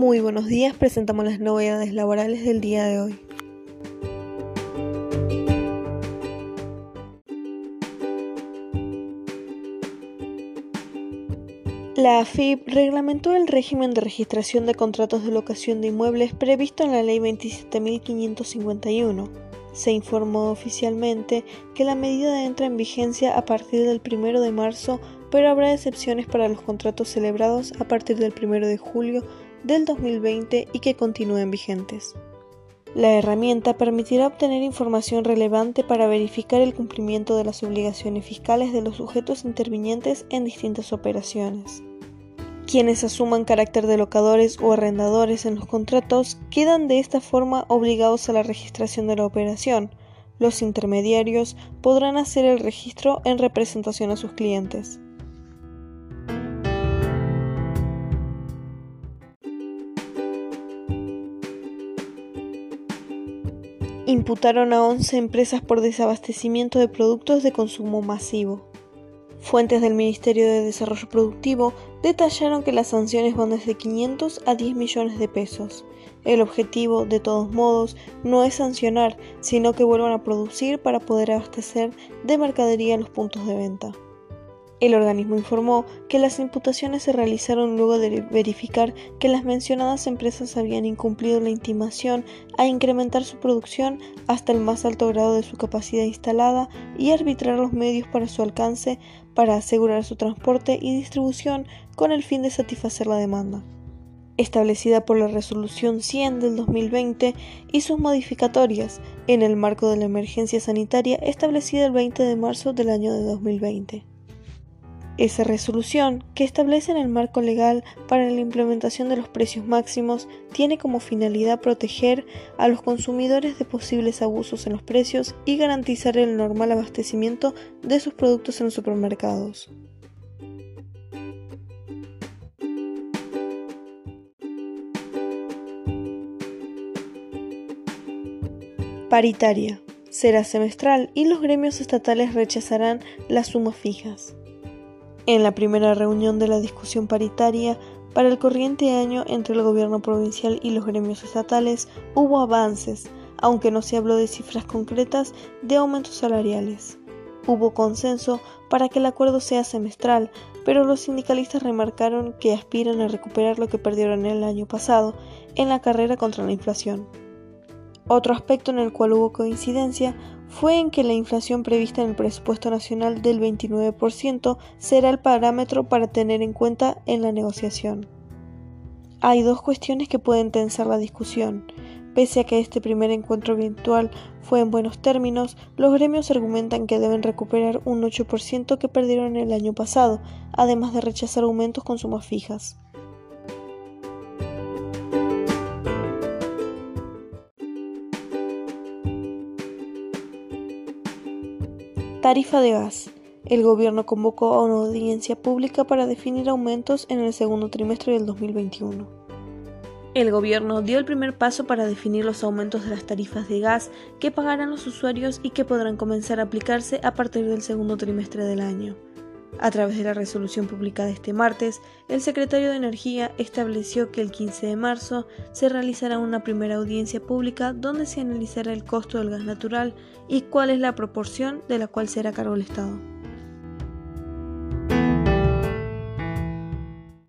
Muy buenos días, presentamos las novedades laborales del día de hoy. La AFIP reglamentó el régimen de registración de contratos de locación de inmuebles previsto en la Ley 27.551. Se informó oficialmente que la medida entra en vigencia a partir del 1 de marzo, pero habrá excepciones para los contratos celebrados a partir del 1 de julio del 2020 y que continúen vigentes. La herramienta permitirá obtener información relevante para verificar el cumplimiento de las obligaciones fiscales de los sujetos intervinientes en distintas operaciones. Quienes asuman carácter de locadores o arrendadores en los contratos quedan de esta forma obligados a la registración de la operación. Los intermediarios podrán hacer el registro en representación a sus clientes. Imputaron a 11 empresas por desabastecimiento de productos de consumo masivo. Fuentes del Ministerio de Desarrollo Productivo detallaron que las sanciones van desde 500 a 10 millones de pesos. El objetivo, de todos modos, no es sancionar, sino que vuelvan a producir para poder abastecer de mercadería los puntos de venta. El organismo informó que las imputaciones se realizaron luego de verificar que las mencionadas empresas habían incumplido la intimación a incrementar su producción hasta el más alto grado de su capacidad instalada y arbitrar los medios para su alcance para asegurar su transporte y distribución con el fin de satisfacer la demanda establecida por la Resolución 100 del 2020 y sus modificatorias en el marco de la emergencia sanitaria establecida el 20 de marzo del año de 2020. Esa resolución, que establece el marco legal para la implementación de los precios máximos, tiene como finalidad proteger a los consumidores de posibles abusos en los precios y garantizar el normal abastecimiento de sus productos en los supermercados. Paritaria. Será semestral y los gremios estatales rechazarán las sumas fijas. En la primera reunión de la discusión paritaria para el corriente año entre el gobierno provincial y los gremios estatales hubo avances, aunque no se habló de cifras concretas de aumentos salariales. Hubo consenso para que el acuerdo sea semestral, pero los sindicalistas remarcaron que aspiran a recuperar lo que perdieron el año pasado en la carrera contra la inflación. Otro aspecto en el cual hubo coincidencia fue en que la inflación prevista en el presupuesto nacional del 29% será el parámetro para tener en cuenta en la negociación. Hay dos cuestiones que pueden tensar la discusión. Pese a que este primer encuentro virtual fue en buenos términos, los gremios argumentan que deben recuperar un 8% que perdieron el año pasado, además de rechazar aumentos con sumas fijas. Tarifa de gas. El gobierno convocó a una audiencia pública para definir aumentos en el segundo trimestre del 2021. El gobierno dio el primer paso para definir los aumentos de las tarifas de gas que pagarán los usuarios y que podrán comenzar a aplicarse a partir del segundo trimestre del año. A través de la resolución publicada este martes, el secretario de Energía estableció que el 15 de marzo se realizará una primera audiencia pública donde se analizará el costo del gas natural y cuál es la proporción de la cual será cargo el Estado.